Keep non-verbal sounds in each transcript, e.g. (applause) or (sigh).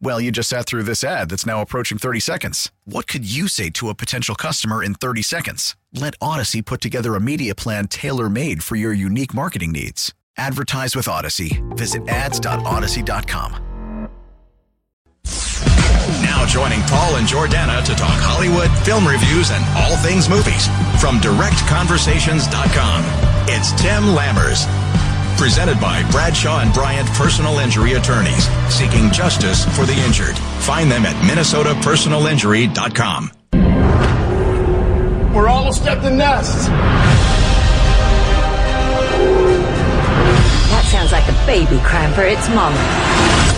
Well, you just sat through this ad that's now approaching 30 seconds. What could you say to a potential customer in 30 seconds? Let Audacy put together a media plan tailor made for your unique marketing needs. Advertise with Audacy. Visit ads.audacy.com. Now joining Paul and Jordana to talk Hollywood, film reviews, and all things movies from directconversations.com. It's Tim Lammers. Presented by Bradshaw and Bryant Personal Injury Attorneys, seeking justice for the injured. Find them at minnesotapersonalinjury.com. We're almost at the nest. That sounds like a baby crying for its mama.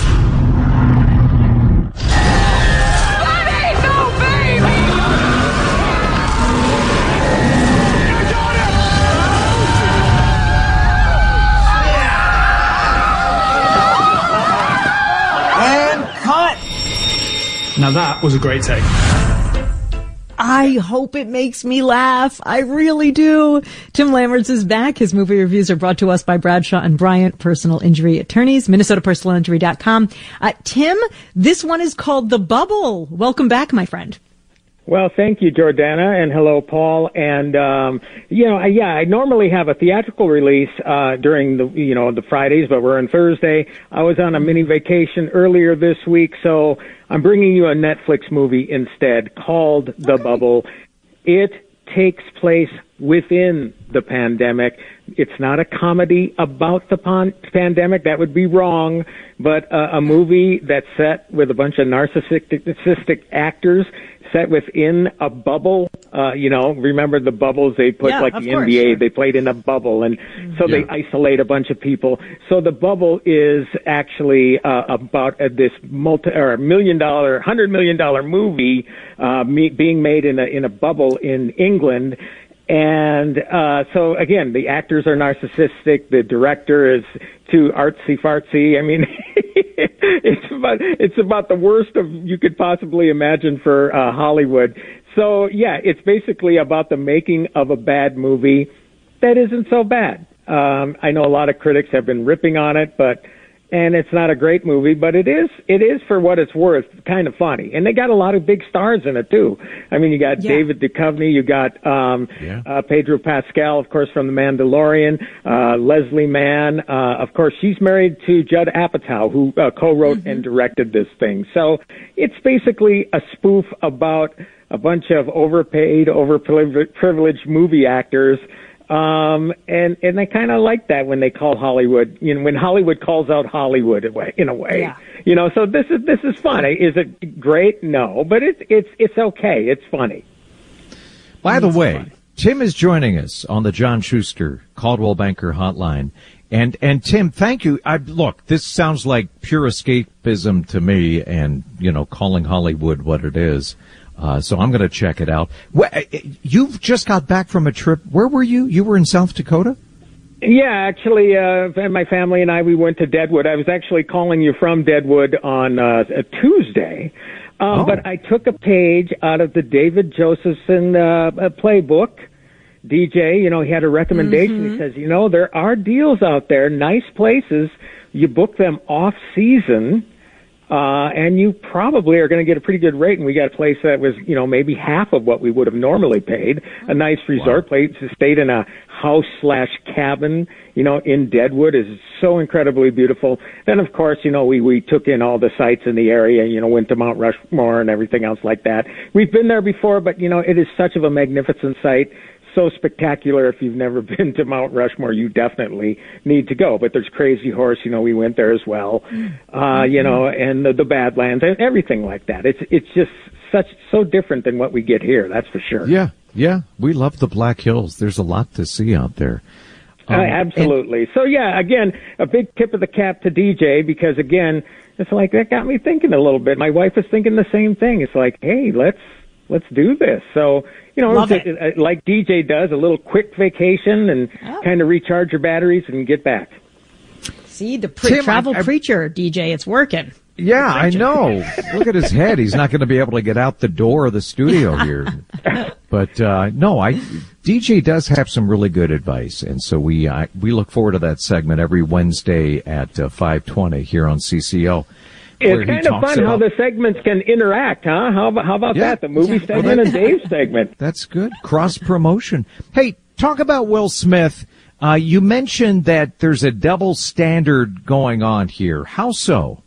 Now that was a great take. I hope it makes me laugh. I really do. Tim Lammers is back. His movie reviews are brought to us by Bradshaw and Bryant Personal Injury Attorneys, MinnesotaPersonalInjury.com. Uh, Tim, this one is called The Bubble. Welcome back, my friend. Well, thank you, Jordana, and hello, Paul. And um, you know, I, yeah, I normally have a theatrical release uh, during the you know the Fridays, but we're on Thursday. I was on a mini vacation earlier this week, so I'm bringing you a Netflix movie instead called The Bubble. It takes place within the pandemic. It's not a comedy about the pan- pandemic. That would be wrong. But uh, a movie that's set with a bunch of narcissistic actors set within a bubble. Uh, you know, remember the bubbles they put Yeah, like the course, NBA, sure. they played in a bubble and so they isolate a bunch of people. So the bubble is actually uh, about uh, this multi or million dollar, hundred million dollar movie uh, me, being made in a in a bubble in England. And uh, so again, the actors are narcissistic. The director is too artsy fartsy. I mean, (laughs) it's about it's about the worst of you could possibly imagine for uh, Hollywood. So yeah, it's basically about the making of a bad movie that isn't so bad. Um, I know a lot of critics have been ripping on it, but and it's not a great movie, but it is it is for what it's worth, kind of funny. And they got a lot of big stars in it too. I mean, you got Yeah. David Duchovny, you got um, yeah. uh, Pedro Pascal, of course, from The Mandalorian. Uh, Leslie Mann, uh, of course, she's married to Judd Apatow, who uh, co-wrote and directed this thing. So it's basically a spoof about a bunch of overpaid, overprivileged movie actors um, and and I kind of like that when they call Hollywood, you know, when Hollywood calls out Hollywood in a way, in a way, Yeah. you know. So this is this is fun. Is it great? No, but it's it's it's okay. It's funny. By the way, Tim is joining us on the John Schuster Coldwell Banker Hotline. And, and Tim, thank you. I, look, this sounds like pure escapism to me and, you know, calling Hollywood what it is. Uh, so I'm going to check it out. You've just got back from a trip. Where were you? You were in South Dakota? Yeah, actually, uh, my family and I we went to Deadwood. I was actually calling you from Deadwood on uh, a Tuesday, um, Oh. but I took a page out of the David Josephson uh, uh, playbook. DJ, you know, he had a recommendation. He says, you know, there are deals out there, nice places. You book them off season, uh, and you probably are going to get a pretty good rate. And we got a place that was, you know, maybe half of what we would have normally paid. A nice resort place. Stayed in a house slash cabin, you know, in Deadwood is so incredibly beautiful. Then, of course, you know, we we took in all the sites in the area. You know, went to Mount Rushmore and everything else like that. We've been there before, but you know, it is such of a magnificent site so spectacular. If you've never (laughs) been to Mount Rushmore, you definitely need to go. But there's Crazy Horse, you know, we went there as well, uh, you know, and the, the Badlands, and everything like that. It's it's just such so different than what we get here. That's for sure. Yeah, yeah, we love the Black Hills. There's a lot to see out there. Um, uh, absolutely. And- so yeah, again, a big tip of the cap to DJ because again, it's like that got me thinking a little bit. My wife is thinking the same thing. It's like, hey, let's let's do this. So you know, Love it. It, like DJ does, a little quick vacation and oh. kind of recharge your batteries and get back. See the pre- Tim, travel I, I, preacher DJ, it's working. Yeah, I know. (laughs) Look at his head. He's not going to be able to get out the door of the studio (laughs) here. but uh, no, I DJ does have some really good advice, and so we I, we look forward to that segment every Wednesday at uh, five twenty here on CCO. It's kind of fun about, how the segments can interact, huh? How about, how about yeah, that? The movie yeah, segment well, and Dave's segment. (laughs) That's good. Cross promotion. Hey, talk about Will Smith. Uh, you mentioned that there's a double standard going on here. How so?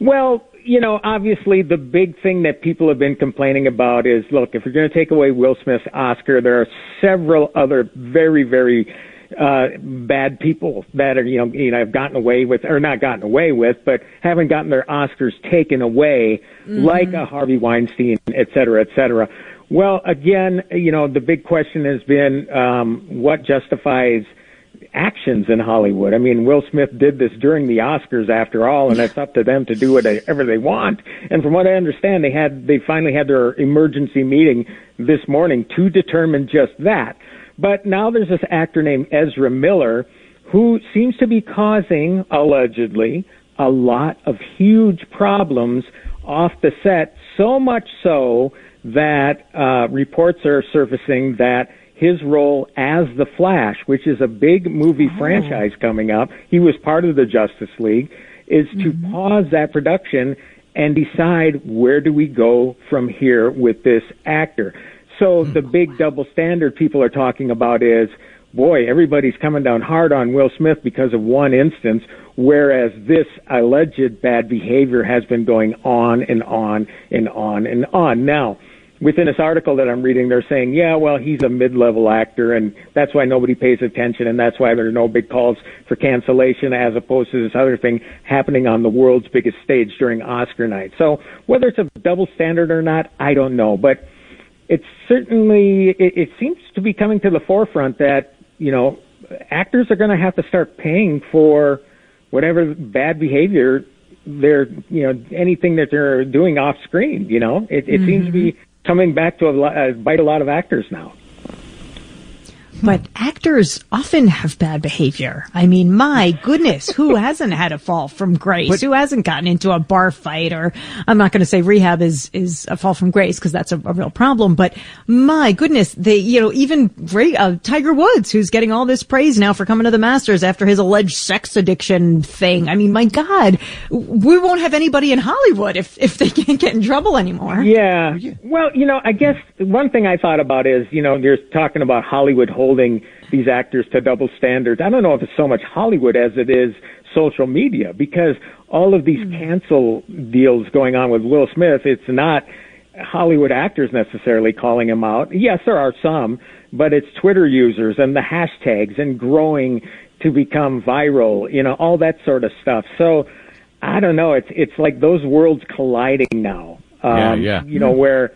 Well, you know, obviously the big thing that people have been complaining about is, look, if you're going to take away Will Smith's Oscar, there are several other very, very uh, bad people that are, you know, you know, have gotten away with, or not gotten away with, but haven't gotten their Oscars taken away, mm-hmm. like a Harvey Weinstein, et cetera, et cetera. Well, again, you know, the big question has been um, what justifies actions in Hollywood. I mean, Will Smith did this during the Oscars after all, and it's up to them to do whatever they want. And from what I understand, they had they finally had their emergency meeting this morning to determine just that. But now there's this actor named Ezra Miller who seems to be causing, allegedly, a lot of huge problems off the set, so much so that uh, reports are surfacing that his role as the Flash, which is a big movie oh. franchise coming up, he was part of the Justice League, is to mm-hmm. pause that production and decide where do we go from here with this actor. So the big double standard people are talking about is, boy, everybody's coming down hard on Will Smith because of one instance, whereas this alleged bad behavior has been going on and on and on and on. Now, within this article that I'm reading, they're saying, yeah, well, he's a mid-level actor, and that's why nobody pays attention, and that's why there are no big calls for cancellation, as opposed to this other thing happening on the world's biggest stage during Oscar night. So whether it's a double standard or not, I don't know, but it's certainly it, it seems to be coming to the forefront that you know actors are going to have to start paying for whatever bad behavior they're you know anything that they're doing off screen. You know, it, it mm-hmm. seems to be coming back to a, a bite a lot of actors now. But actors often have bad behavior. I mean, my goodness, who (laughs) hasn't had a fall from grace? But, who hasn't gotten into a bar fight? Or I'm not going to say rehab is is a fall from grace because that's a, a, real problem. But my goodness, they you know even uh, Tiger Woods, who's getting all this praise now for coming to the Masters after his alleged sex addiction thing. I mean, my God, we won't have anybody in Hollywood if if they (laughs) can't get in trouble anymore. Yeah. Well, you know, I guess one thing I thought about is you know you're talking about Hollywood holding these actors to double standards. I don't know if it's so much Hollywood as it is social media because all of these hmm. cancel deals going on with Will Smith, it's not Hollywood actors necessarily calling him out. Yes, there are some, but it's Twitter users and the hashtags and growing to become viral, you know, all that sort of stuff. So I don't know. It's it's like those worlds colliding now. Um, yeah, yeah. You know, where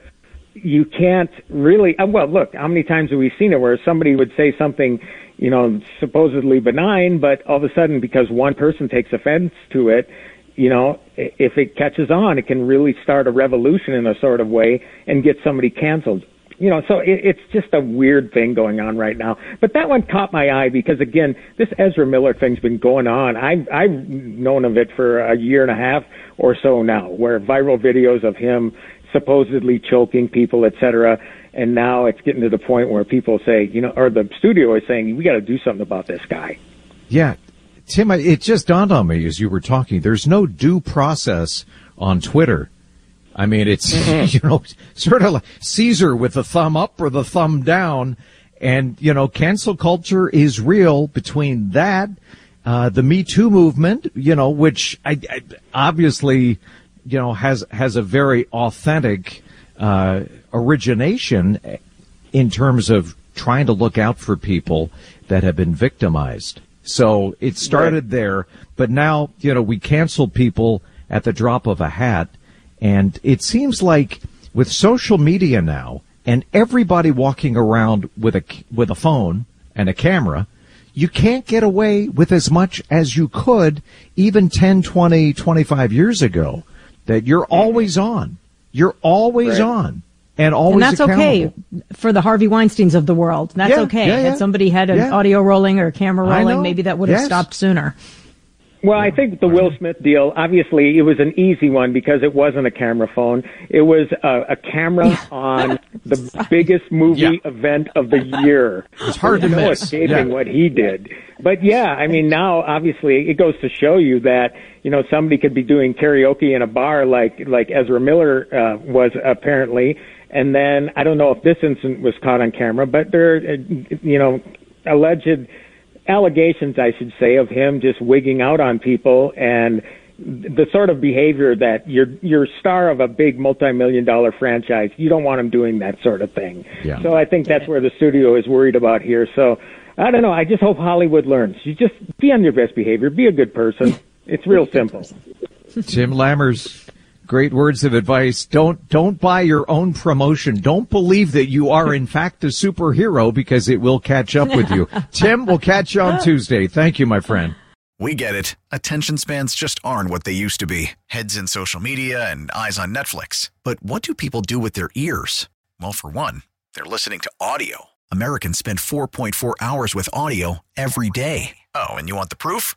you can't really. Uh, well, look, how many times have we seen it where somebody would say something, you know, supposedly benign, but all of a sudden, because one person takes offense to it, you know, if it catches on, it can really start a revolution in a sort of way and get somebody canceled. You know, so it, it's just a weird thing going on right now. But that one caught my eye because again, this Ezra Miller thing's been going on. I've I've known of it for a year and a half or so now, where viral videos of him supposedly choking people, etc. And now it's getting to the point where people say, you know, or the studio is saying, we got to do something about this guy. Yeah. Tim, it just dawned on me as you were talking. There's no due process on Twitter. I mean, it's, mm-hmm. (laughs) you know, sort of like Caesar with the thumb up or the thumb down. And, you know, cancel culture is real between that, uh, the Me Too movement, you know, which I, I obviously you know, has has a very authentic uh, origination in terms of trying to look out for people that have been victimized. So it started right. there, but now, you know, we cancel people at the drop of a hat. And it seems like with social media now and everybody walking around with a, with a phone and a camera, you can't get away with as much as you could even 10, 20, 25 years ago that you're mm-hmm. always on. You're always right. on and always and that's okay for the Harvey Weinstein's of the world. That's yeah, okay. Yeah, yeah. Had somebody had an audio rolling or a camera rolling, maybe that would have yes. stopped sooner. Well, I think the Will Smith deal, obviously, it was an easy one because it wasn't a camera phone. It was a, a camera yeah. on (laughs) the biggest movie yeah. event of the year. It's hard to no miss. escaping yeah. what he did. But yeah, I mean, now obviously it goes to show you that you know somebody could be doing karaoke in a bar like like Ezra Miller uh, was apparently, and then I don't know if this incident was caught on camera, but there, uh, you know, alleged allegations, I should say, of him just wigging out on people and the sort of behavior that you're you're star of a big multi-million dollar franchise. You don't want him doing that sort of thing. Yeah. So I think that's where the studio is worried about here. So I don't know. I just hope Hollywood learns. You just be on your best behavior. Be a good person. (laughs) It's real simple. Tim Lammers, great words of advice. Don't don't buy your own promotion. Don't believe that you are in fact a superhero because it will catch up with you. (laughs) Tim, we'll catch you on Tuesday. Thank you, my friend. We get it. Attention spans just aren't what they used to be. Heads in social media and eyes on Netflix. But what do people do with their ears? Well, for one, they're listening to audio. Americans spend 4.4 hours with audio every day. Oh, and you want the proof?